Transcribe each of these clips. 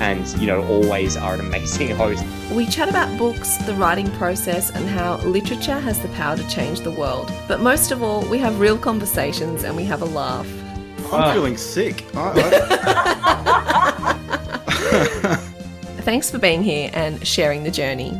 and, you know, always are an amazing host. We chat about books, the writing process, and how literature has the power to change the world. But most of all, we have real conversations and we have a laugh. I'm Ah. feeling sick. I, Thanks for being here and sharing the journey.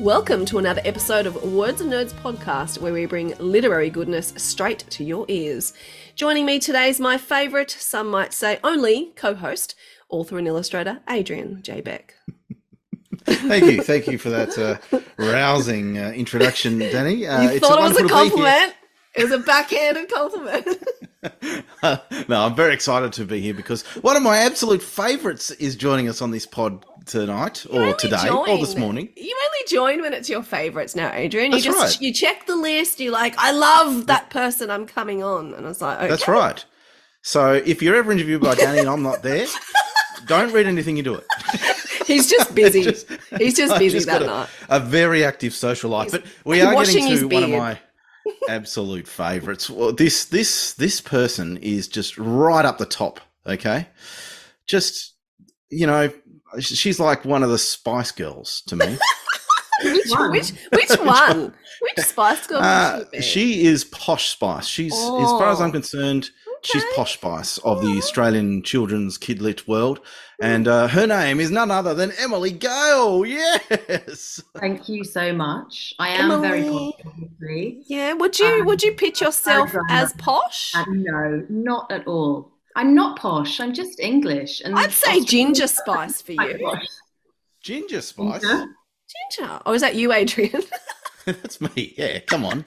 Welcome to another episode of Words and Nerds podcast, where we bring literary goodness straight to your ears. Joining me today is my favourite, some might say only, co host, author and illustrator, Adrian J. Beck. Thank you, thank you for that uh, rousing uh, introduction, Danny. Uh, you it's thought it was a wonderful to be here. compliment? It was a backhanded compliment. no, I'm very excited to be here because one of my absolute favourites is joining us on this pod tonight, You or today, or this morning. You only join when it's your favourites now, Adrian. That's you just right. you check the list. You're like, I love that person. I'm coming on, and I was like, okay. That's right. So if you're ever interviewed by Danny and I'm not there, don't read anything into it. He's just busy. Just- He's just busy just that got night. a, a very active social life. He's But we are getting to one of my absolute favourites. Well, this this this person is just right up the top. Okay, just you know, she's like one of the Spice Girls to me. Which which which one? Which Spice Girl? Uh, she, is posh Spice. She's, as far as I'm Oh. concerned, she's posh Spice of the Australian children's kidlit world, and uh, her name is none other than Emily Gale. Yes. Thank you so much. I am very Emily. positive. Yeah. Would you Um, would you pitch yourself as posh? And no, not at all. I'm not posh. I'm just English. And I'd say Australian- ginger spice for you. Ginger Spice. Ginger? Ginger. Or is that you, Adrian? that's me. Yeah, come on.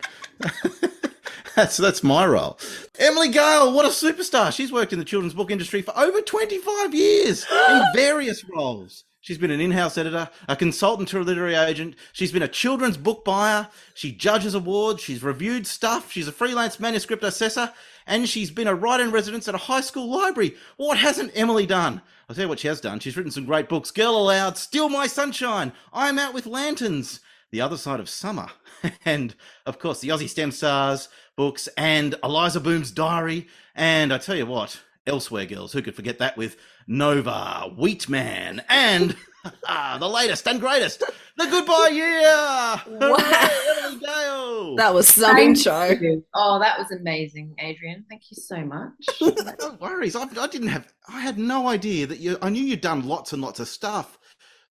That's that's my role. Emily Gale, what a superstar. She's worked in the children's book industry for over 25 years in various roles. She's been an in-house editor, a consultant to a literary agent. She's been a children's book buyer. She judges awards. She's reviewed stuff. She's a freelance manuscript assessor, and she's been a writer-in-residence at a high school library. What hasn't Emily done? I'll tell you what she has done. She's written some great books. Girl Aloud, Steal My Sunshine, I'm Out with Lanterns, The Other Side of Summer, and of course the Aussie STEM Stars books, and Eliza Boom's Diary. And I tell you what, Elsewhere Girls, who could forget that with Nova, Weetman, and the latest and greatest, The Goodbye Year. Wow. Hooray, Emily Gale. That was some Thank intro. you. Oh, that was amazing, Adrian. Thank you so much. no worries. I, I didn't have. I had no idea that you. I knew you'd done lots and lots of stuff,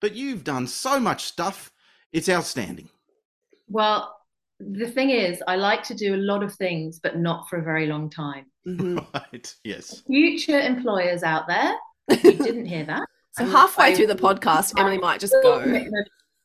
but you've done so much stuff. It's outstanding. well, the thing is, I like to do a lot of things, but not for a very long time. Mhm. Right. Yes. Future employers out there, you didn't hear that. So halfway I- through the podcast, Emily might just go.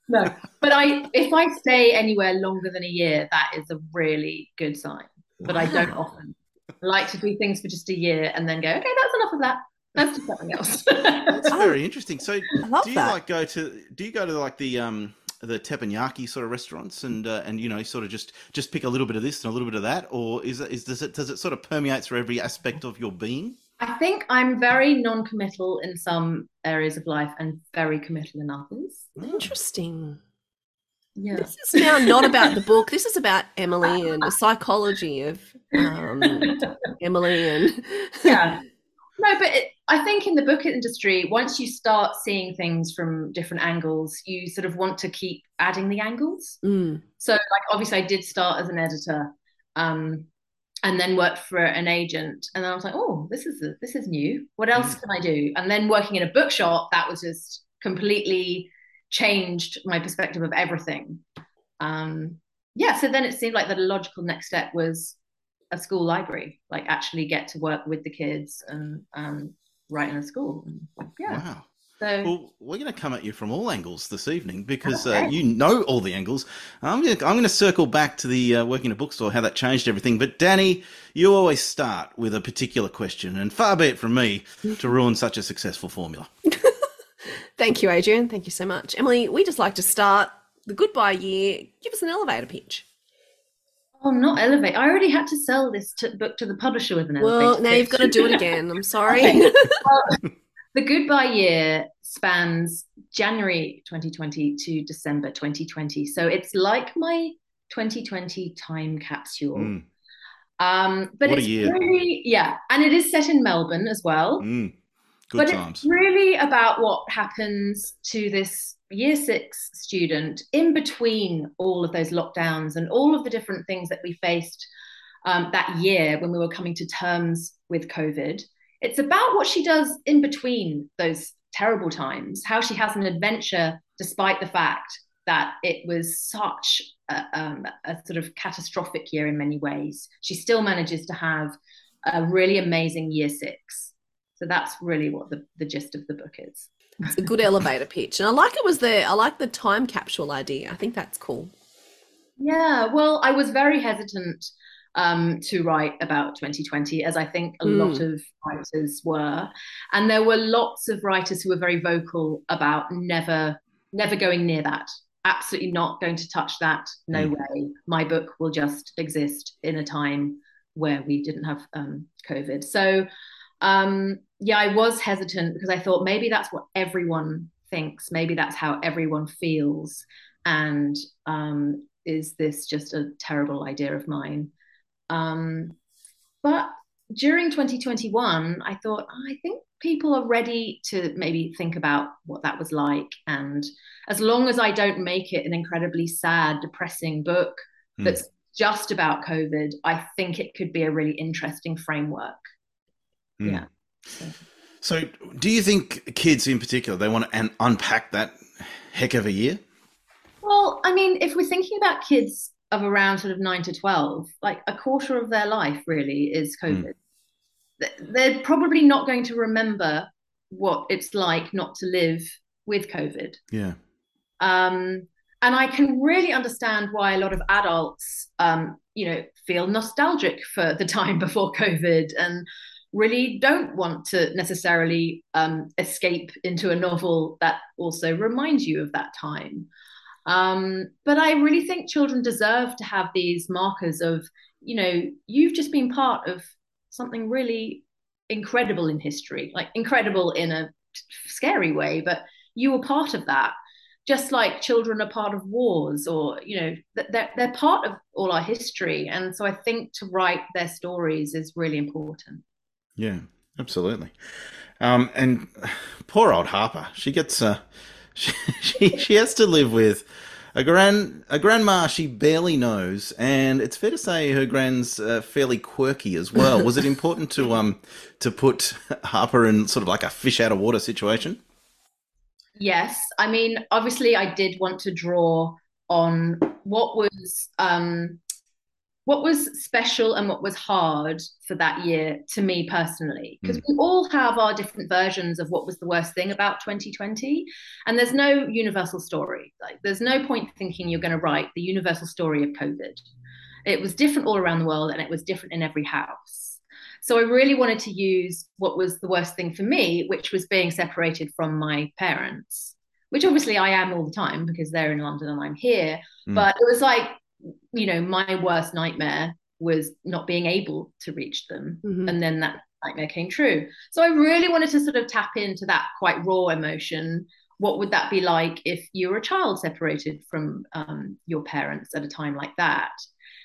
No, but I if I stay anywhere longer than a year, that is a really good sign. But I don't often. I like to do things for just a year and then go, okay, that's enough of that. Let's do something else. That's very interesting. So, do you that. like go to? Do you go to like the um the teppanyaki sort of restaurants and uh, and you know sort of just just pick a little bit of this and a little bit of that, or is it is does it does it sort of permeate through every aspect of your being? I think I'm very non-committal in some areas of life and very committal in others. Interesting. Yeah. This is now not about the book. This is about Emily and the psychology of um, Emily and yeah. No, but it, I think in the book industry, once you start seeing things from different angles, you sort of want to keep adding the angles. Mm, So, like, obviously, I did start as an editor, um, and then worked for an agent, and then I was like, oh, this is a, this is new. What else can I do? And then working in a bookshop, that was just completely changed my perspective of everything. Um, yeah, so then it seemed like the logical next step was a school library, like actually get to work with the kids and um, write in a school. Yeah. Wow. So Well, we're going to come at you from all angles this evening because uh, you know all the angles. I'm going to, I'm going to circle back to the uh, working in a bookstore, how that changed everything. But Danny, you always start with a particular question, and far be it from me to ruin such a successful formula. Thank you, Adrian. Thank you so much. Emily, we just like to start the goodbye year. Give us an elevator pitch. Oh, not elevate. I already had to sell this to, book to the publisher with an elevator. Well, now pitch. you've got to do it again. I'm sorry. Well, the goodbye year spans January 2020 to December 2020. So it's like my 2020 time capsule. Mm, Um, but What a it's year. really, yeah, and it is set in Melbourne as well. mm. Good but times. it's really about what happens to this year six student in between all of those lockdowns and all of the different things that we faced um, that year when we were coming to terms with COVID. It's about what she does in between those terrible times, how she has an adventure despite the fact that it was such a, um, a sort of catastrophic year in many ways. She still manages to have a really amazing year six. So that's really what the, the gist of the book is. it's a good elevator pitch. And I like it was the I like the time capsule idea. I think that's cool. Yeah, well, I was very hesitant um, to write about 2020, as I think a lot of writers were, and there were lots of writers who were very vocal about never, never going near that. Absolutely not going to touch that. No Mm. way. My book will just exist in a time where we didn't have um, COVID. So, um, yeah, I was hesitant because I thought maybe that's what everyone thinks. Maybe that's how everyone feels. And um, is this just a terrible idea of mine? Um, but during 2021, I thought, "Oh, I think people are ready to maybe think about what that was like. And as long as I don't make it an incredibly sad, depressing book Hmm. that's just about COVID, I think it could be a really interesting framework. Mm. Yeah. So, do you think kids in particular they want to un- unpack that heck of a year? Well, I mean, if we're thinking about kids of around sort of nine to 12, like a quarter of their life really is COVID. Th- They're probably not going to remember what it's like not to live with COVID. Yeah. Um, and I can really understand why a lot of adults, um, you know, feel nostalgic for the time before COVID and really don't want to necessarily um, escape into a novel that also reminds you of that time. Um, but I really think children deserve to have these markers of, you know, you've just been part of something really incredible in history, like incredible in a scary way, but you were part of that. Just like children are part of wars, or you know, they're they're part of all our history, and so I think to write their stories is really important. Yeah, absolutely. Um, and poor old Harper, she gets uh, she, she she has to live with a grand a grandma she barely knows, and it's fair to say her grand's uh, fairly quirky as well. Was it important to um to put Harper in sort of like a fish out of water situation? Yes, I mean, obviously, I did want to draw on what was um, what was special and what was hard for that year to me personally, because we all have our different versions of what was the worst thing about 2020, and there's no universal story. Like, there's no point thinking you're going to write the universal story of COVID. It was different all around the world, and it was different in every house. So I really wanted to use what was the worst thing for me, which was being separated from my parents, which obviously I am all the time because they're in London and I'm here. Mm. But it was like, you know, my worst nightmare was not being able to reach them. Mhm. And then that nightmare came true. So I really wanted to sort of tap into that quite raw emotion. What would that be like if you were a child separated from um, your parents at a time like that?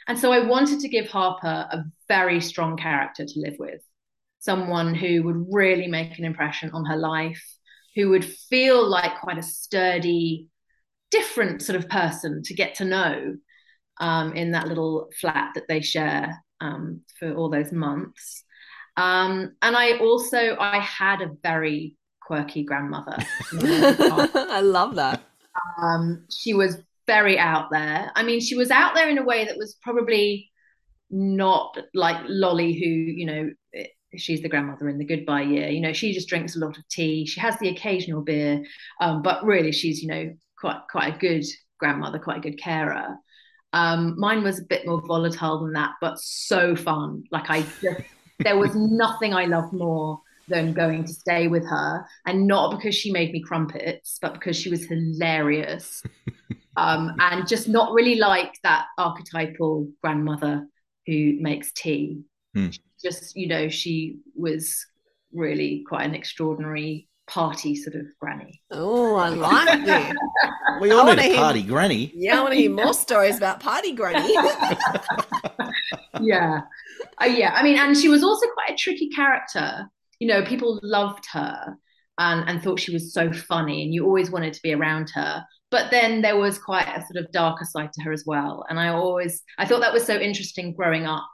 And so I wanted to give Harper a very strong character to live with, someone who would really make an impression on her life, who would feel like quite a sturdy, different sort of person to get to know um, in that little flat that they share um, for all those months. Um, and I also I had a very quirky grandmother. I love that. um, she was very out there. I mean, she was out there in a way that was probably not like Lolly, who, you know, she's the grandmother in the goodbye year. You know, she just drinks a lot of tea. She has the occasional beer, um, but really she's, you know, quite quite a good grandmother, quite a good carer. Um, mine was a bit more volatile than that, but so fun. Like I just, there was nothing I loved more than going to stay with her, and not because she made me crumpets, but because she was hilarious, um, and just not really like that archetypal grandmother who makes tea. Hmm. Just you know, she was really quite an extraordinary party sort of granny. Oh, I like this. We all wanna need a hear- party granny. Yeah, I want to hear more stories about Party Granny. yeah. Uh, yeah. I mean, and she was also quite a tricky character. You know, people loved her and, and thought she was so funny, and you always wanted to be around her. But then there was quite a sort of darker side to her as well. And I always, I thought that was so interesting growing up,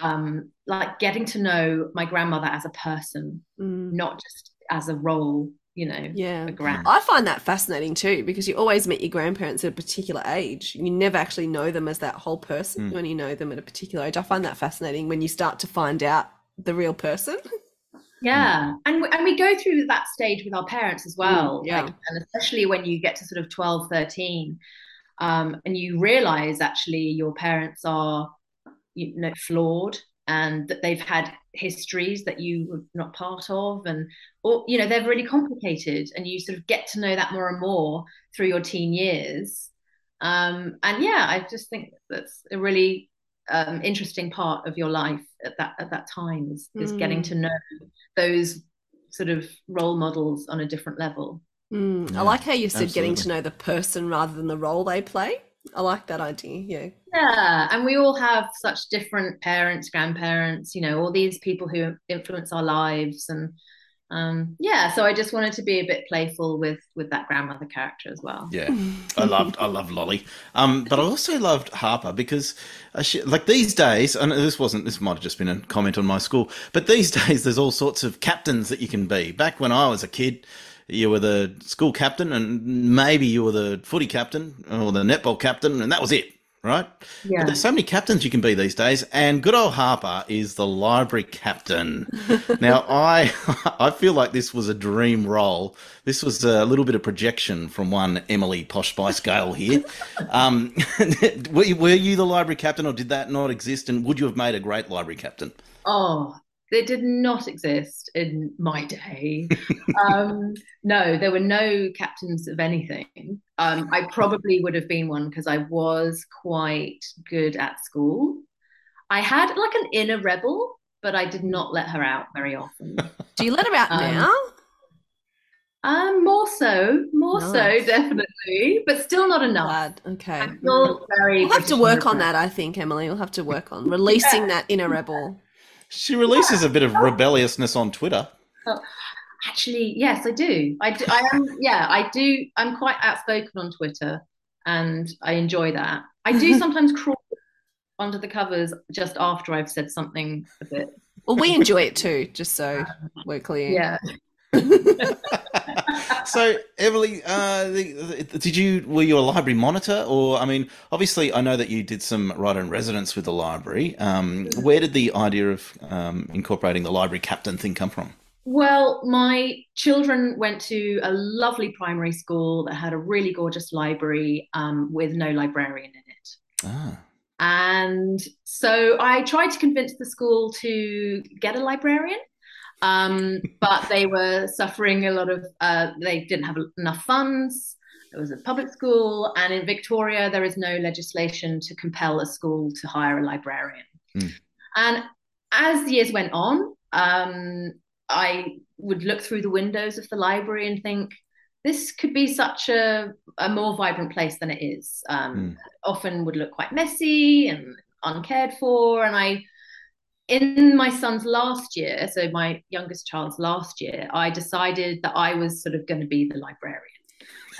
um, like getting to know my grandmother as a person, Mm, not just as a role, you know, yeah. a grand. I find that fascinating too because you always meet your grandparents at a particular age. You never actually know them as that whole person Mm. when you know them at a particular age. I find that fascinating when you start to find out the real person. Yeah, and we, and we go through that stage with our parents as well. Mm, yeah. like, and especially when you get to sort of 12, 13, um, and you realize actually your parents are, you know, flawed and that they've had histories that you were not part of, and or you know they're really complicated, and you sort of get to know that more and more through your teen years. Um, and yeah, I just think that's a really um, interesting part of your life at that at that time is, is getting Mm. to know those sort of role models on a different level. Mm, I like how you said getting to know the person rather than the role they play. I like that idea. Yeah. Yeah, and we all have such different parents, grandparents, you know, all these people who influence our lives, and um, yeah. So I just wanted to be a bit playful with with that grandmother character as well. Yeah, I loved I loved Lolly, um, but I also loved Harper because, uh, she, like these days, and this wasn't this might have just been a comment on my school, but these days there's all sorts of captains that you can be. Back when I was a kid, you were the school captain, and maybe you were the footy captain or the netball captain, and that was it, right? Yeah. But there's so many captains you can be these days, and good old Harper is the library captain. now, I I feel like this was a dream role. This was a little bit of projection from one Emily Posh Spice Gale here. Um, were, you, were you the library captain, or did that not exist? And would you have made a great library captain? Oh, they did not exist in my day. um, no, there were no captains of anything. Um, I probably would have been one because I was quite good at school. I had like an inner rebel, but I did not let her out very often. Do you let her out Um, now? Um, more so, more Nice. so, definitely, but still not enough. Glad. Okay. I'm still very. We'll have to work on that, I think, Emily. We'll have to work on releasing that inner rebel. She releases a bit of rebelliousness on Twitter. Actually, yes, I do. I do. I am. Yeah, I do. I'm quite outspoken on Twitter, and I enjoy that. I do sometimes crawl under the covers just after I've said something a bit. Well, we enjoy it too, just so we're clear. Yeah. so Emily, uh, the, the- did you were you a library monitor, or I mean, obviously I know that you did some writer in residence with the library. Um, where did the idea of um, incorporating the library captain thing come from? Well, my children went to a lovely primary school that had a really gorgeous library um, with no librarian in it. Ah, And so I tried to convince the school to get a librarian, um, but they were suffering a lot of, uh, they didn't have enough funds. It was a public school, and in Victoria, there is no legislation to compel a school to hire a librarian. Mm. And as the years went on, um, I would look through the windows of the library and think, this could be such a, a more vibrant place than it is. Um, Mm. Often would look quite messy and uncared for. And I, in my son's last year, so my youngest child's last year, I decided that I was sort of going to be the librarian.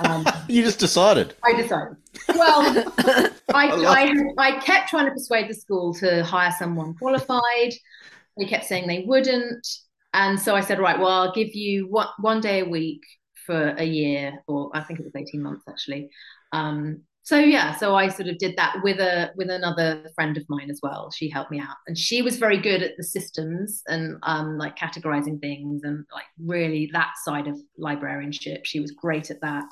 Um, you just decided. I decided. Well, I, I I, I kept trying to persuade the school to hire someone qualified. They kept saying they wouldn't. And so I said, right, well, I'll give you one, one day a week for a year, or I think it was 18 months actually. Um, so yeah, so I sort of did that with a with another friend of mine as well. She helped me out, and she was very good at the systems and um, like categorizing things and like really that side of librarianship. She was great at that.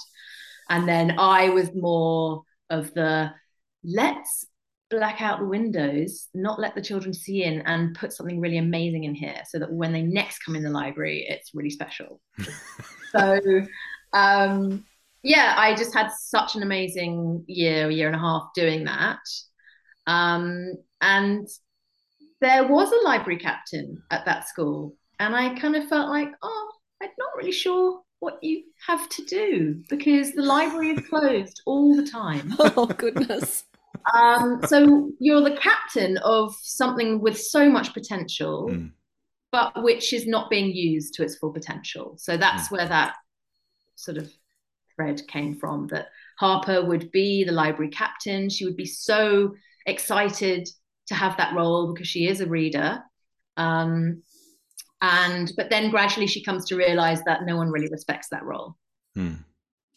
And then I was more of the let's black out the windows, not let the children see in, and put something really amazing in here so that when they next come in the library, it's really special. so, um, yeah, I just had such an amazing year, year and a half doing that. Um, and there was a library captain at that school, and I kind of felt like, oh, I'm not really sure what you have to do because the library is closed all the time. Oh goodness. Um, so you're the captain of something with so much potential, Mm. but which is not being used to its full potential. So that's where that sort of thread came from. That Harper would be the library captain. She would be so excited to have that role because she is a reader. Um, and but then gradually she comes to realize that no one really respects that role. Hmm.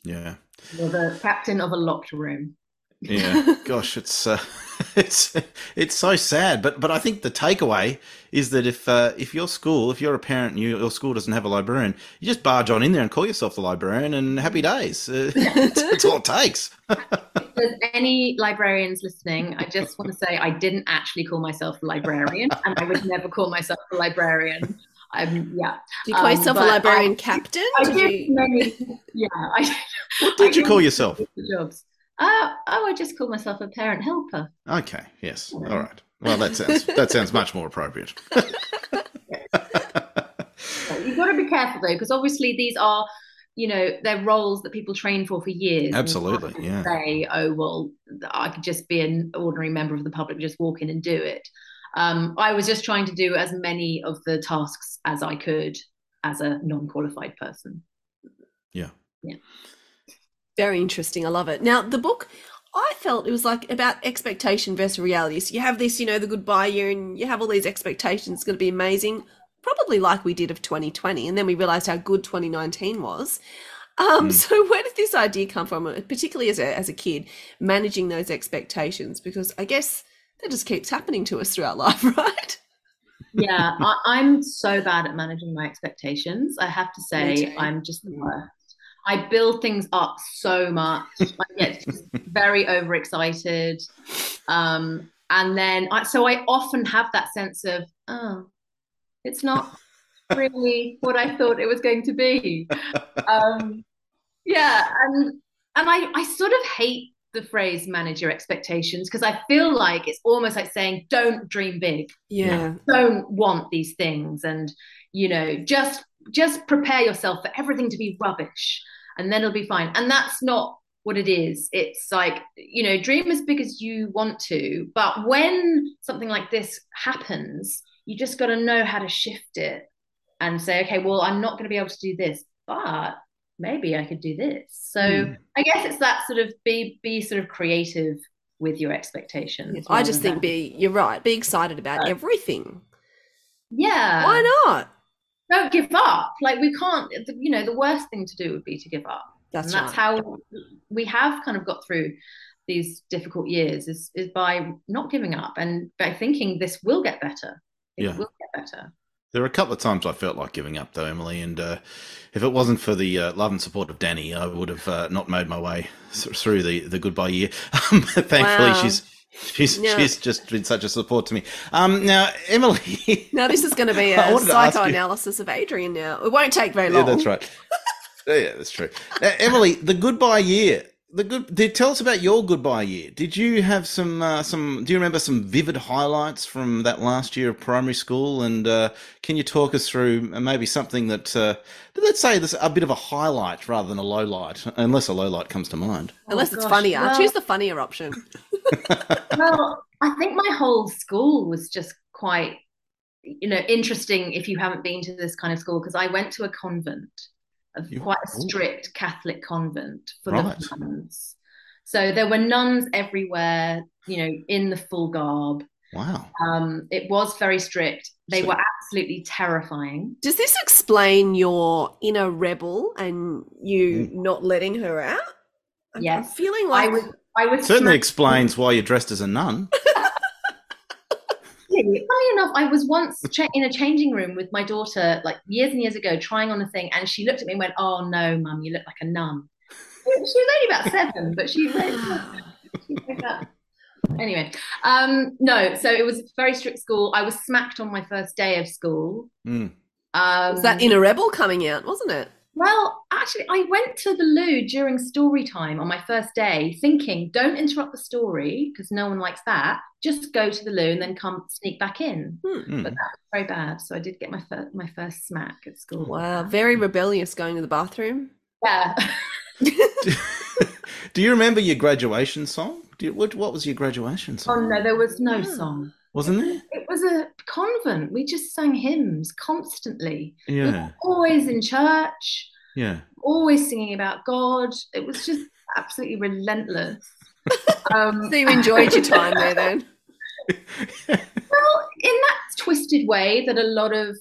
Yeah. You're the captain of a locked room. Yeah, gosh, it's uh, it's it's so sad. But but I think the takeaway is that if uh, if your school, if you're a parent and you, your school doesn't have a librarian, you just barge on in there and call yourself the librarian, and happy days. Uh, that's, that's all it takes. if there's any librarians listening, I just want to say I didn't actually call myself a librarian, and I would never call myself a librarian. I'm yeah. Do you call Um, yourself a librarian I- captain? I Did did you- many, yeah. I, What did you call yourself? jobs? Uh, oh, I just call myself a parent helper. Okay, yes, all right. Well, that sounds that sounds much more appropriate. You've got to be careful though, because obviously these are, you know, they're roles that people train for for years. Absolutely, yeah. Say, oh well, I could just be an ordinary member of the public, just walk in and do it. Um, I was just trying to do as many of the tasks as I could as a non-qualified person. Yeah. Yeah. Very interesting. I love it. Now, the book, I felt it was like about expectation versus reality. So you have this, you know, the goodbye year, and you have all these expectations. It's going to be amazing, probably like we did of 2020. And then we realized how good 2019 was. Um, Mm. So where did this idea come from, particularly as a, as a kid, managing those expectations? Because I guess that just keeps happening to us throughout life, right? yeah, I, I'm so bad at managing my expectations. I have to say. I'm just the worst. I build things up so much. I get very overexcited. Um, and then, I, so I often have that sense of, oh, it's not really what I thought it was going to be. Um, yeah, and and I, I sort of hate the phrase manage your expectations because I feel like it's almost like saying don't dream big. Yeah. don't want these things. And you know just just prepare yourself for everything to be rubbish and then it'll be fine. And that's not what it is. It's like you know dream as big as you want to but when something like this happens you just got to know how to shift it and say okay well i'm not going to be able to do this but maybe i could do this so Hmm. i guess it's that sort of be be sort of creative with your expectations I just think than- be, you're right, be excited about everything. yeah Why not? don't give up. Like we can't, you know, the worst thing to do would be to give up. That's, and that's right. how we have kind of got through these difficult years is is by not giving up and by thinking this will get better. It Yeah. will get better. There were a couple of times I felt like giving up, though, Emily. And uh, if it wasn't for the uh, love and support of Danny, I would have uh, not made my way through the, the goodbye year. Um, thankfully, Wow. she's she's she's just been such a support to me. Um, now, Emily. Now this is going to be a wanted to ask you- psychoanalysis of Adrian. Now it won't take very long. yeah, that's right. yeah, that's true. Now, Emily, the goodbye year. The good. Did, tell us about your goodbye year. Did you have some uh, some? Do you remember some vivid highlights from that last year of primary school? And uh, can you talk us through uh, maybe something that uh, let's say there's a bit of a highlight rather than a low light, unless a low light comes to mind. Unless Oh, it's gosh. funnier, Well- choose the funnier option. well, I think my whole school was just quite, you know, interesting if you haven't been to this kind of school because I went to a convent, a You- quite a ooh. strict Catholic convent for Right. of nuns. So there were nuns everywhere, you know, in the full garb. Wow. Um, it was very strict. They So- were absolutely terrifying. Does this explain your inner rebel and you not letting her out? I'm, I'm Yes. feeling I like was, I was Certainly smacked- explains why you're dressed as a nun. Funny enough, I was once cha- in a changing room with my daughter, like years and years ago, trying on a thing, and she looked at me and went, "Oh no, mum, you look like a nun." She was only about seven, but she went, that. Anyway, um, no, so it was a very strict school. I was smacked on my first day of school. Mm. Um, Was that Inner Rebel coming out, wasn't it? Well, actually, I went to the loo during story time on my first day, thinking, don't interrupt the story because no one likes that. Just go to the loo and then come sneak back in. Hmm. Mm. But that was very bad. So I did get my first my first smack at school. Wow, very rebellious going to the bathroom. Yeah. Do you remember your graduation song? Do you, what, what was your graduation song? oh no, there was no Yeah. song. Wasn't it? It was a convent. We just sang hymns constantly. We were Yeah, always in church, yeah. always singing about God. It was just absolutely relentless. Um, So you enjoyed your time there then? Well, in that twisted way that a lot of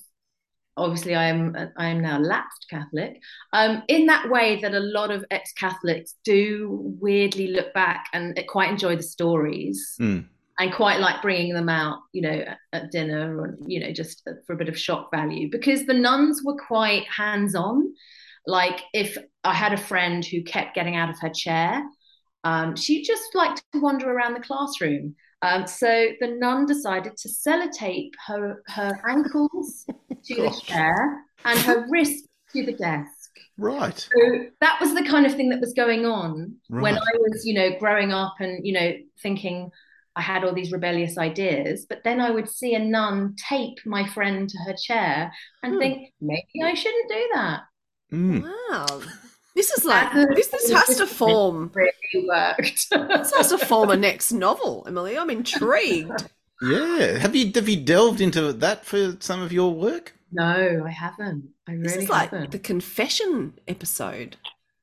obviously I am I am now lapsed Catholic. Um, in that way that a lot of ex-Catholics do weirdly look back and quite enjoy the stories Mm. And quite like bringing them out, you know, at, at dinner or you know just for a bit of shock value because the nuns were quite hands-on. Like if I had a friend who kept getting out of her chair, um, she just liked to wander around the classroom. Um, so the nun decided to sellotape her her ankles to the chair and her wrists to the desk. Right. So that was the kind of thing that was going on when I was, you know, growing up and you know thinking I had all these rebellious ideas. But then I would see a nun tape my friend to her chair and Hmm. think maybe I shouldn't do that. Mm. Wow. This is like this this has to form Really worked. this has to form a next novel, Emily. I'm intrigued. Yeah. Have you have you delved into that for some of your work? no, I haven't. I really This really is like haven't. the confession episode.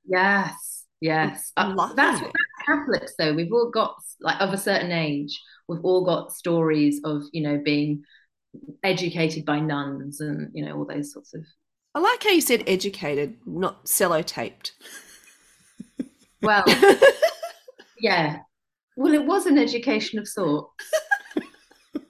Yes, yes. Uh, Lovely. that's that's Catholics though. We've all got like of a certain age. We've all got stories of you know being educated by nuns and you know all those sorts of. I like how you said educated, not cellotaped. Well, yeah. Well, it was an education of sorts.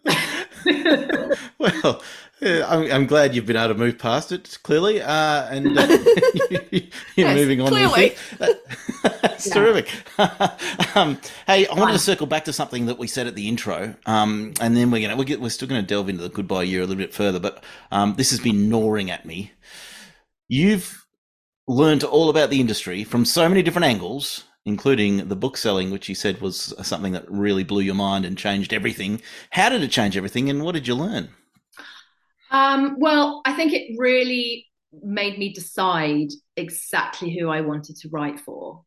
Well, yeah, I'm, I'm glad you've been able to move past it clearly, uh, and uh, you're Yes, moving on. clearly. That- That's Yeah. terrific. um, hey, I wanted to circle back to something that we said at the intro, um, and then we're gonna we're, get, we're still going to delve into the goodbye year a little bit further. But um, this has been gnawing at me. You've learned all about the industry from so many different angles, including the book selling, which you said was something that really blew your mind and changed everything. How did it change everything, and what did you learn? Um, well, I think it really made me decide exactly who I wanted to write for.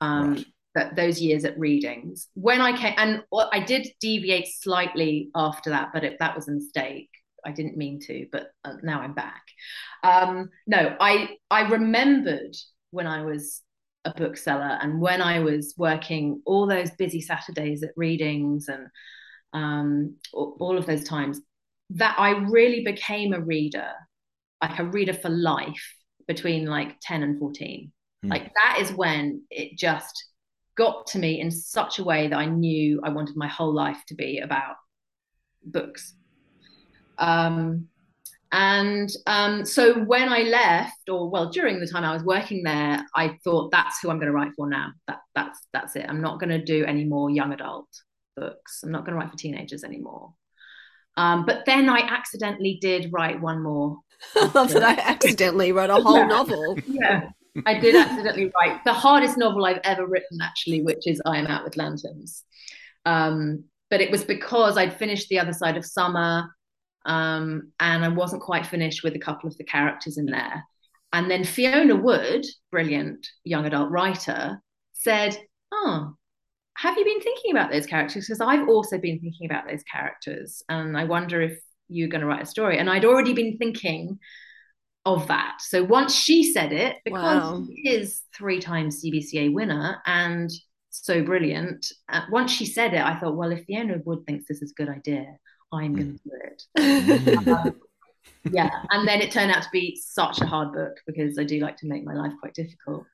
Um, Right. that those years at readings when I came, and I did deviate slightly after that, but it, that was a mistake. I didn't mean to, but uh, now I'm back. Um, no, I I remembered when I was a bookseller and when I was working all those busy Saturdays at readings and um, all all of those times that I really became a reader, like a reader for life between like 10 and 14. Hmm. Like that is when it just got to me in such a way that I knew I wanted my whole life to be about books. Um, and um, so when I left, or well, during the time I was working there, I thought that's who I'm going to write for now. That that's that's it. I'm not going to do any more young adult books. I'm not going to write for teenagers anymore. Um, but then I accidentally did write one more. I love that I accidentally wrote a whole Yeah. novel. Yeah, I did accidentally write the hardest novel I've ever written, actually, which is I Am Out with Lanterns. Um, but it was because I'd finished The Other Side of Summer um, and I wasn't quite finished with a couple of the characters in there. And then Fiona Wood, brilliant young adult writer, said, Oh, have you been thinking about those characters? Because I've also been thinking about those characters. And I wonder if you're going to write a story. And I'd already been thinking of that. So once she said it, because Wow. she is three times CBCA winner and so brilliant, uh, once she said it, I thought, well, if Fiona Wood thinks this is a good idea, I'm going to do it. Um, yeah, and then it turned out to be such a hard book because I do like to make my life quite difficult.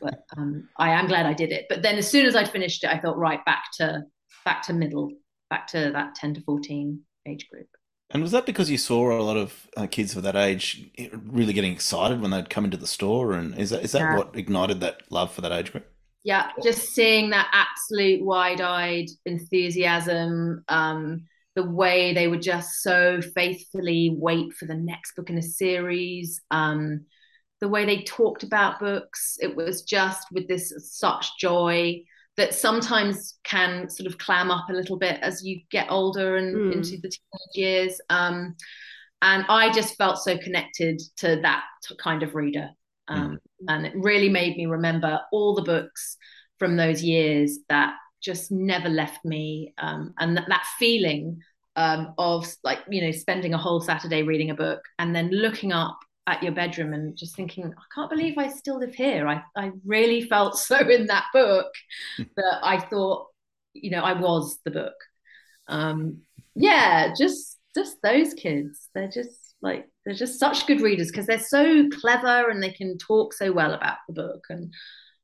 But um, I am glad I did it. But then as soon as I'd finished it, I thought, right, back to back to middle, back to that 10 to 14 age group. And was that because you saw a lot of uh, kids of that age really getting excited when they'd come into the store? And is that is that Yeah. what ignited that love for that age group? yeah just seeing that absolute wide-eyed enthusiasm um the way they would just so faithfully wait for the next book in a series um the way they talked about books it was just with this such joy that sometimes can sort of clam up a little bit as you get older and Mm. into the teenage years. Um and i just felt so connected to that kind of reader. Um, and it really made me remember all the books from those years that just never left me. Um, and that, that feeling um, of like you know spending a whole saturday reading a book and then looking up at your bedroom and just thinking i can't believe i still live here. I, I really felt so in that book that i thought you know i was the book. Um, yeah just just those kids. They're just like they're just such good readers because they're so clever and they can talk so well about the book and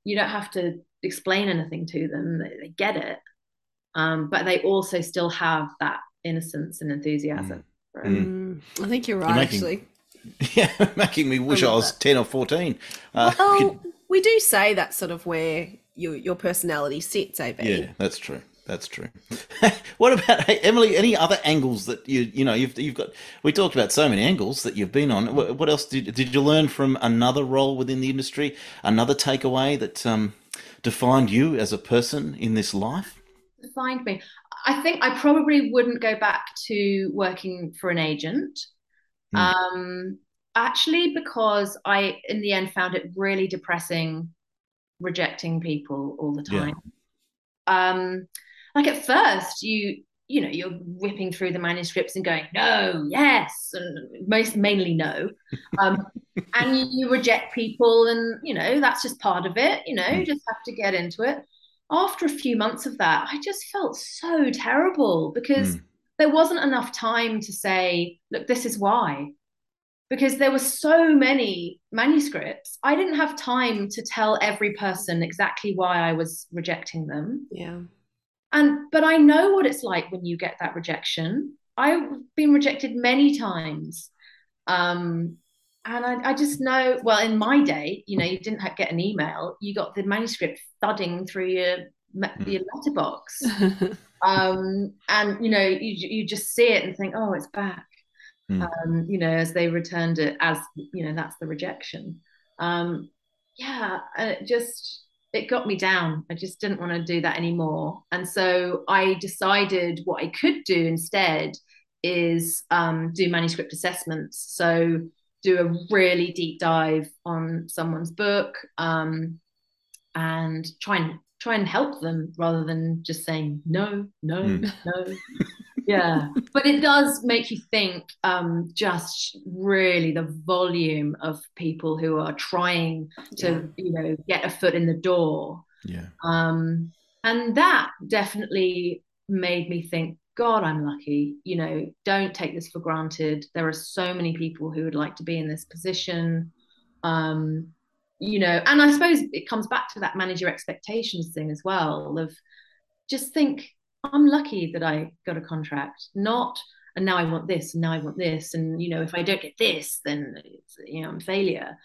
you don't have to explain anything to them. They, they get it. Um, but they also still have that innocence and enthusiasm. For it. Mm, I think you're right, making- actually. Yeah, making me wish I, love was that. 10 or 14. Uh, Well, could- we do say that's sort of where your your personality sits, AB. yeah, that's true. That's true. what about hey, Emily? Any other angles that you you know you've you've got? We talked about so many angles that you've been on. What, what else did did you learn from another role within the industry? Another takeaway that um, defined you as a person in this life? Defined me i think i probably wouldn't go back to working for an agent Hmm. um actually because i in the end found it really depressing rejecting people all the Yeah. time um like at first you you know you're whipping through the manuscripts and going no yes and most mainly no um and you, you reject people and you know that's just part of it you know you just have to get into it after a few months of that i just felt so terrible because Mm. There wasn't enough time to say look this is why. Because there were so many manuscripts i didn't have time to tell every person exactly why i was rejecting them. Yeah. and but i know what it's like when you get that rejection. I've been rejected many times. Um and I, I just know well in my day you know you didn't have, get an email. You got the manuscript thudding through your your letterbox um and you know you, you just see it and think oh it's back. Mm. um you know as they returned it as you know that's the rejection. Um yeah and it just it got me down. I just didn't want to do that anymore. And so i decided what i could do instead is um do manuscript assessments. So do a really deep dive on someone's book um and try and try and help them rather than just saying no no Mm. no. Yeah. But it does make you think um just really the volume of people who are trying to you know get a foot in the door. Yeah. um and that definitely made me think god i'm lucky. You know don't take this for granted. There are so many people who would like to be in this position. Um you know and i suppose it comes back to that manage your expectations thing as well of just think i'm lucky that i got a contract not and now i want this and now i want this and you know if i don't get this then it's, you know i'm failure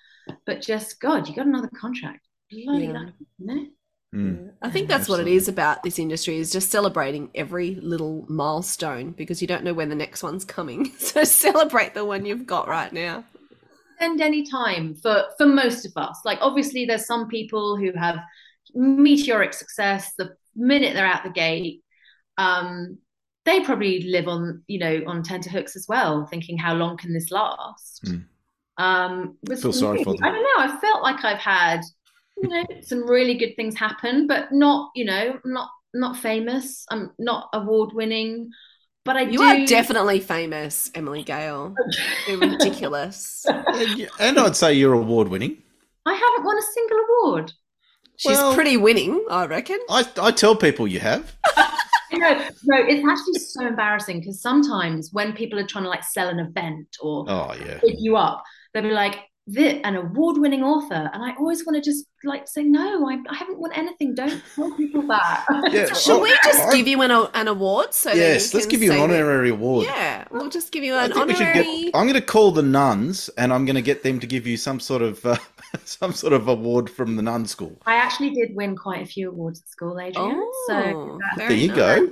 but just god you got another contract bloody Yeah. lucky isn't it? Mm. I think that's what it is about this industry is just celebrating every little milestone because you don't know when the next one's coming. So celebrate the one you've got right now. Spend any time for for most of us. Like obviously there's some people who have meteoric success the minute they're out the gate. Um they probably live on you know on tenterhooks as well thinking how long can this last? Mm. um Feel sorry for them. i don't know. I felt like i've had you know some really good things happen but not you know not not famous. I'm not award winning but i You do are definitely famous, Emily Gale. You're ridiculous. And, I'd say you're award winning. i haven't won a single award She's Well- pretty winning, I reckon. I, I tell people you have. No, no, it's actually so embarrassing because sometimes when people are trying to like sell an event or Oh, yeah. pick you up, they'll be like, the, an award-winning author, and I always want to just like say, no, I, I haven't won anything. Don't tell people that. Yeah, Should we Oh, just I- give you an, an award? So Yes, let's give you an say that- honorary award. Yeah, we'll just give you an think we should honorary. get. I'm going to call the nuns, and I'm going to get them to give you some sort of uh, some sort of award from the nun school. I actually did win quite a few awards at school, Adrian. Oh, so There very you go.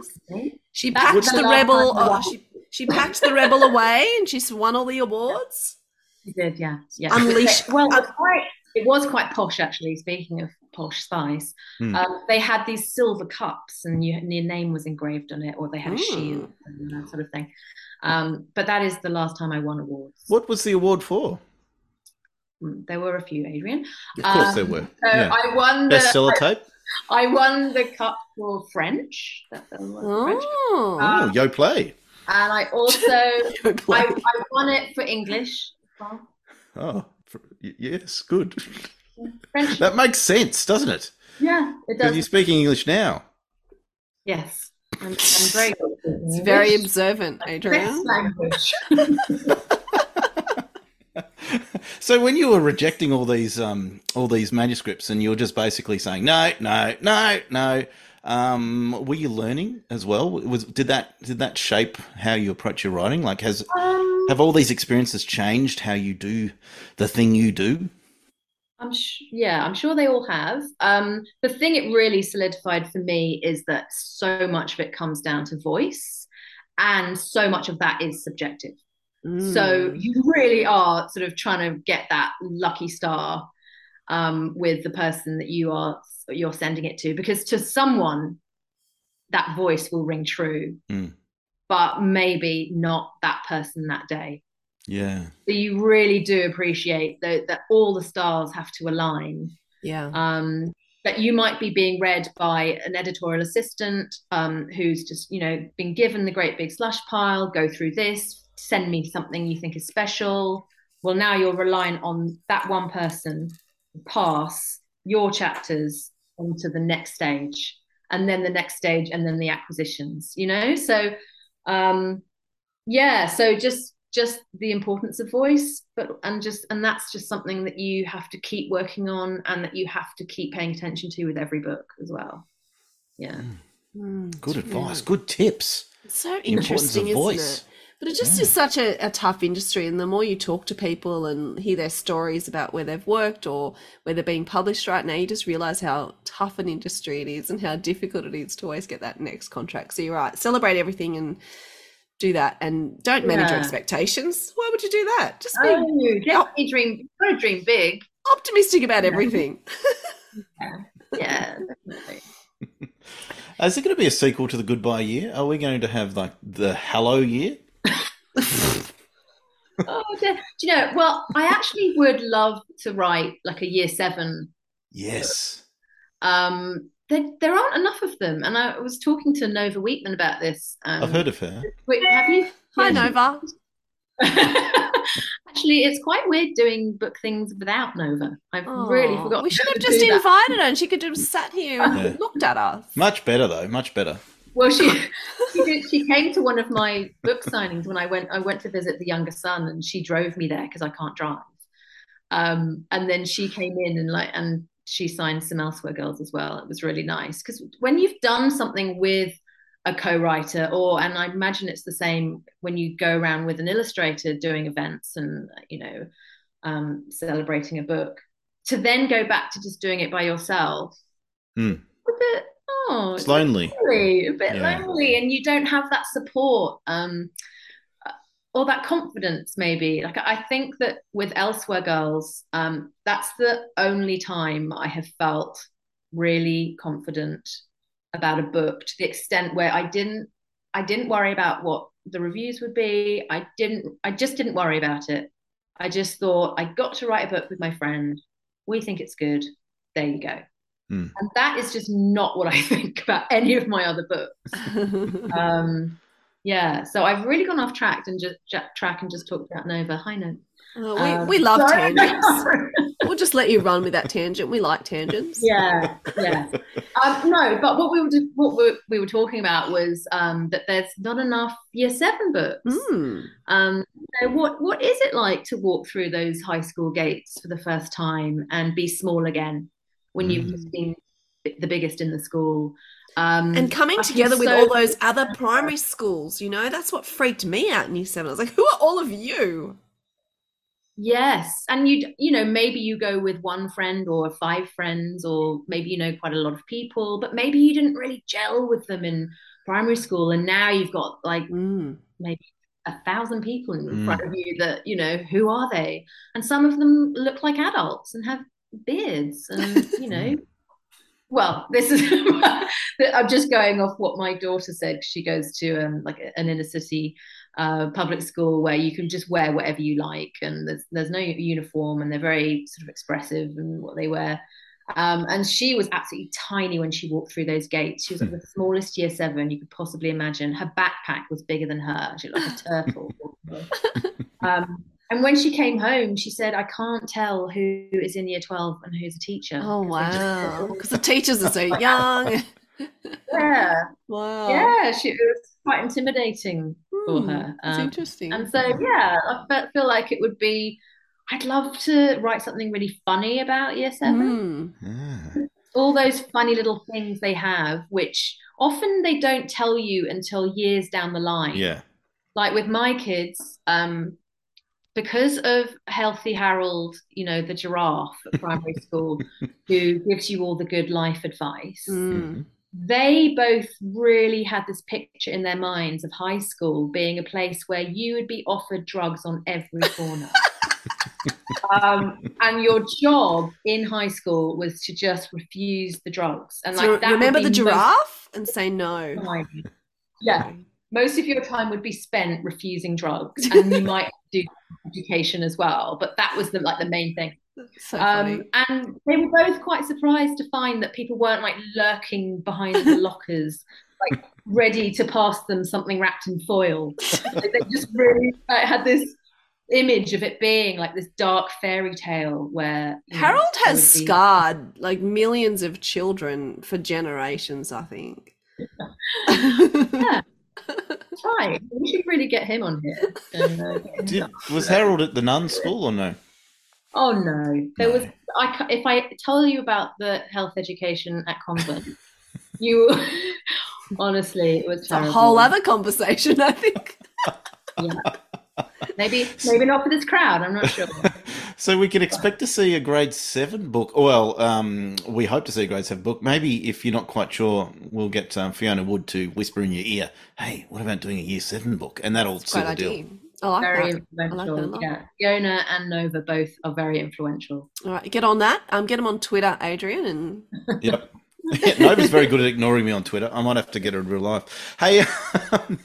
She That's packed the the rebel. Oh, she she packed the rebel away, and she's won all the awards. You did, yeah, yeah. Unleash- Well, it was quite, it was quite posh actually. Speaking of posh spice, Hmm. um, they had these silver cups, and you, and your name was engraved on it, or they had a Hmm. shield and that sort of thing. Um, but that is the last time I won awards. What was the award for? Mm, There were a few, Adrian. Of course, Um, there were. So Yeah. I won the Bestseller tape. I won the cup for French. That, that was French. Oh, Oh, yo play. And I also I, I won it for English. Well, Oh, yes, good. French. That makes sense, doesn't it? yeah, it does. you're speaking English now. Yes, I'm, I'm very good. it's very observant, Best Adrian. language. So when you were rejecting all these um, all these manuscripts, and you're just basically saying no, no, no, no, um, were you learning as well? Was did that did that shape how you approach your writing? Like, has um, have all these experiences changed how you do the thing you do? I'm sh- yeah, I'm sure they all have. Um, the thing it really solidified for me is that so much of it comes down to voice, and so much of that is subjective. So Mm. you really are sort of trying to get that lucky star um, with the person that you are you're sending it to, because to someone that voice will ring true, Mm. But maybe not that person that day. Yeah, So you really do appreciate that that all the stars have to align. yeah. Um, that you might be being read by an editorial assistant um, who's just you know been given the great big slush pile. Go through this. Send me something you think is special. Well, now you're relying on that one person to pass your chapters onto the next stage, and then the next stage, and then the acquisitions. You know, so um, yeah. So just just the importance of voice but and just and that's just something that you have to keep working on and that you have to keep paying attention to with every book as well yeah Mm, good advice, really- good tips. It's so The importance of isn't voice. It? But it just Yeah. is such a, a tough industry, and the more you talk to people and hear their stories about where they've worked or where they're being published right now, you just realize how tough an industry it is and how difficult it is to always get that next contract. So you're right, celebrate everything and do that, and don't manage your expectations. Why would you do that? Just be oh definitely dream you've got to dream big optimistic about everything. yeah definitely Is there going to be a sequel to the Goodbye Year? Are we going to have like the Hello Year? Oh dear. do you know well i actually would love to write like a year seven Yes. um there, there aren't enough of them and i was talking to Nova Weetman about this um, I've heard of her. wait, have you Hi, Nova. Actually, it's quite weird doing book things without Nova. I've really Aw, forgotten. We should have just do that. invited her, and she could have sat here and Yeah. looked at us. Much better though. Much better. Well, she she, did, she came to one of my book signings when I went. I went to visit the younger son, and she drove me there because I can't drive. Um, and then she came in and like and she signed some Elsewhere Girls as well. It was really nice because when you've done something with a co-writer or and I imagine it's the same when you go around with an illustrator doing events and you know um, celebrating a book to then go back to just doing it by yourself. A It's lonely. lonely, a bit Yeah. lonely, and you don't have that support um, or that confidence. Maybe like I think that with Elsewhere Girls, um, that's the only time I have felt really confident about a book to the extent where I didn't I didn't worry about what the reviews would be. I didn't I just didn't worry about it. I just thought I got to write a book with my friend. We think it's good. There you go. Hmm. And that is just not what I think about any of my other books. Um, yeah, so I've really gone off track and just ja- track and just talked about Nova. Hi, Nova. Oh, we, Um, we love so- tangents. We'll just let you run with that tangent. We like tangents. yeah, yeah. Um, no, but what we were what we, we were talking about was um, that there's not enough year seven books. Mm. Um, so what what is it like to walk through those high school gates for the first time and be small again when you've Mm. just been the biggest in the school? Um, And coming I together with so- all those other primary schools, you know, that's what freaked me out in Year Seven. I was like, who are all of you? Yes, and you you know maybe you go with one friend or five friends, or maybe you know quite a lot of people, but maybe you didn't really gel with them in primary school, and now you've got like Mm. maybe a thousand people in Mm. front of you that you know who are they, and some of them look like adults and have beards, and you know. Well, this is I'm just going off what my daughter said. She goes to um, like an inner city uh, public school where you can just wear whatever you like, and there's there's no uniform, and they're very sort of expressive in what they wear. Um, and she was absolutely tiny when she walked through those gates. She was like the smallest year seven you could possibly imagine. Her backpack was bigger than her. She looked like a turtle. um, and when she came home, she said, "I can't tell who is in year twelve and who's a teacher." Oh, wow! Because the teachers are so young. yeah, Wow. yeah. She it was quite intimidating for Hmm, her. That's Um, interesting. And so, yeah, I fe- feel like it would be. I'd love to write something really funny about year seven. Mm. All those funny little things they have, which often they don't tell you until years down the line. Yeah. Like with my kids, um, because of Healthy Harold, you know, the giraffe at primary school, who gives you all the good life advice Mm. they both really had this picture in their minds of high school being a place where you would be offered drugs on every corner. um, and your job in high school was to just refuse the drugs. And So like that remember be the most giraffe and say no. Yeah, most of your time would be spent refusing drugs, and you might do education as well. But that was the like the main thing. So. Um, and they were both quite surprised to find that people weren't like lurking behind the lockers, like ready to pass them something wrapped in foil. They just really like, had this image of it being like this dark fairy tale where you know, Harold has be- scarred like millions of children for generations, I think. Yeah. That's right. We should really get him on here. And, uh, Did, was Harold at the nun school or no? Oh no, there No. was. I if I tell you about the health education at convent, you honestly, it was It's a terrible. whole other conversation, I think. Maybe, maybe not for this crowd. I'm not sure. So we can expect to see a grade seven book. Well, um, we hope to see a grade seven book. Maybe if you're not quite sure, we'll get um, Fiona Wood to whisper in your ear, "Hey, what about doing a year seven book?" And that'll seal Quite the deal. idea. I like very that. I like that a influential. lot. yeah, Fiona and Nova both are very influential. All right, get on that. Um, get them on Twitter, Adrian, and Yep. Nova's very good at ignoring me on Twitter. I might have to get her in real life. Hey, um,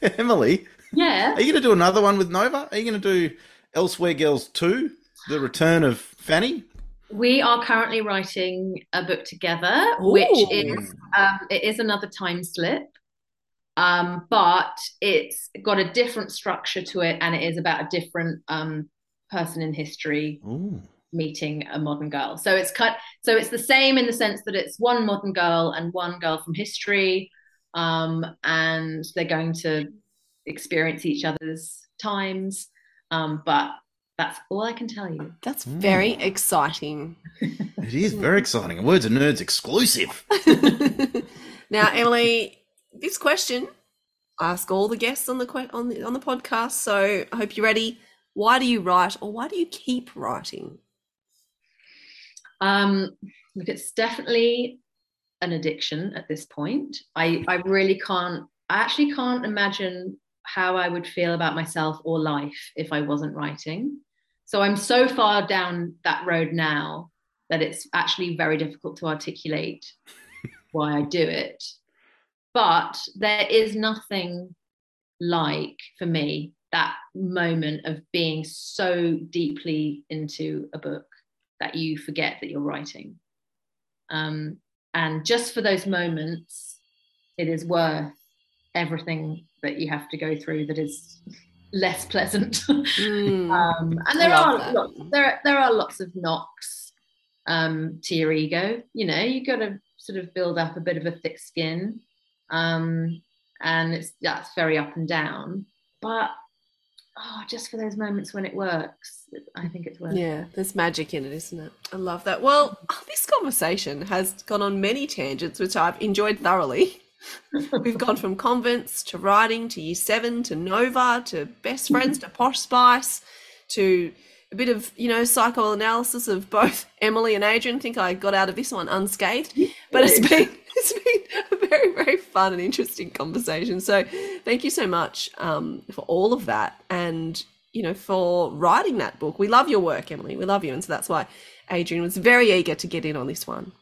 Emily, Yeah, are you going to do another one with Nova? Are you going to do Elsewhere Girls 2, The Return of Fanny? we are currently writing a book together, which is um, it is another time slip. Um, but it's got a different structure to it, and it is about a different um, person in history Ooh. meeting a modern girl. So it's cut. So it's the same in the sense that it's one modern girl and one girl from history, um, and they're going to experience each other's times. Um, but that's all I can tell you. that's Mm. very exciting. It is very exciting. Words and Nerds exclusive. now, Emily, this question I ask all the guests on the que- on the on the podcast. So I hope you're ready. Why do you write, or why do you keep writing? Um, look, it's definitely an addiction at this point. I, I really can't, I actually can't imagine how I would feel about myself or life if I wasn't writing. So I'm so far down that road now that it's actually very difficult to articulate why I do it. But there is nothing like, for me, that moment of being so deeply into a book that you forget that you're writing. Um, and just for those moments, it is worth everything that you have to go through that is less pleasant. Mm. um, and there are that. lots, there there are lots of knocks um, to your ego. You know, you got to sort of build up a bit of a thick skin, um, and it's that's very up and down. But oh, just for those moments when it works, I think it's worth. Yeah, there's magic in it, isn't it? I love that. Well, this conversation has gone on many tangents, which I've enjoyed thoroughly. We've gone from convents to writing to year seven to Nova to best friends to Posh Spice to a bit of, you know, psychoanalysis of both Emily and Adrian. I think I got out of this one unscathed. But it's been it's been a very, very fun and interesting conversation. So thank you so much um, for all of that and you know for writing that book. We love your work, Emily. We love you, and so that's why Adrian was very eager to get in on this one.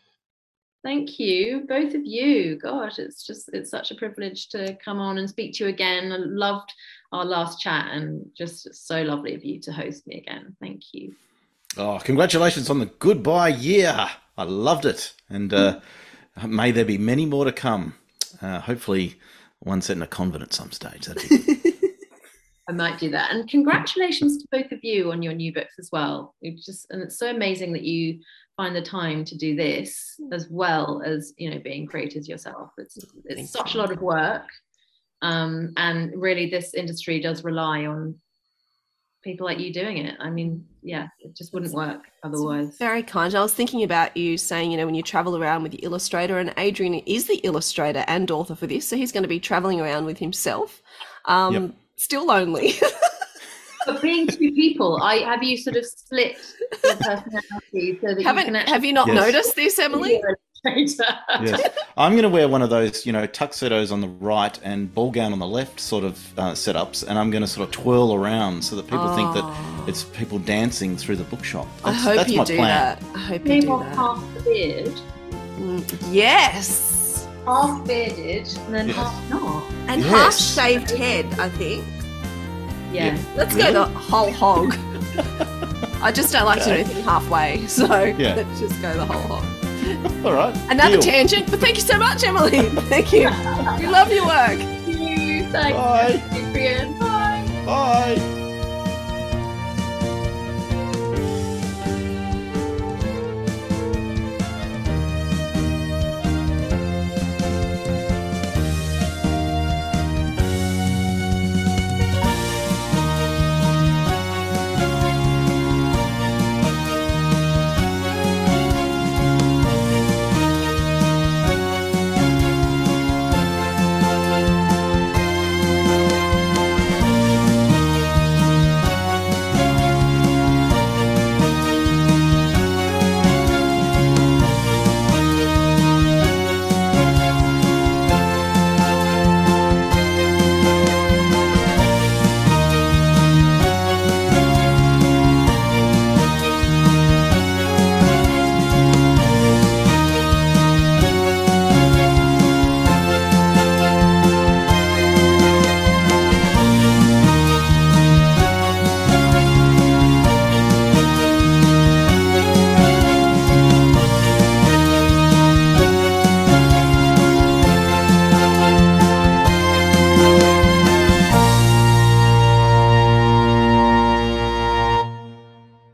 Thank you, both of you. Gosh, it's just it's such a privilege to come on and speak to you again. I loved our last chat and just so lovely of you to host me again. Thank you. Oh, congratulations on the goodbye year. I loved it. And uh, may there be many more to come. Uh, hopefully, one set in a convent at some stage. That'd be. I might do that. And congratulations to both of you on your new books as well. It's just and it's so amazing that you find the time to do this as well as you know being creators yourself. It's it's Thank such you. a lot of work. Um, and really this industry does rely on people like you doing it. I mean, yeah, it just wouldn't work otherwise. Very kind. I was thinking about you saying, you know, when you travel around with the illustrator, and Adrian is the illustrator and author for this, so he's going to be traveling around with himself. Um, Yep. Still lonely. But being two people, I have you sort of split your personality so that Haven't can actually have you not Yes. noticed this, Emily? be an illustrator. yes. I'm going to wear one of those, you know, tuxedos on the right and ball gown on the left sort of uh, setups, and I'm going to sort of twirl around so that people think that Oh. it's people dancing through the bookshop. I hope that's you my do plan. that. I hope you Leave do off that. half the beard, Mm, Yes. Half bearded, and then Yes. half not. And Yes. half shaved head, I think. Yeah. Let's Really? go the whole hog. I just don't like to do anything halfway, so Yeah. let's just go the whole hog. All right. Another deal. tangent, but thank you so much, Emily. Thank you. we love your work. Thank you. Thanks, Bye. Adrian. Bye. Bye.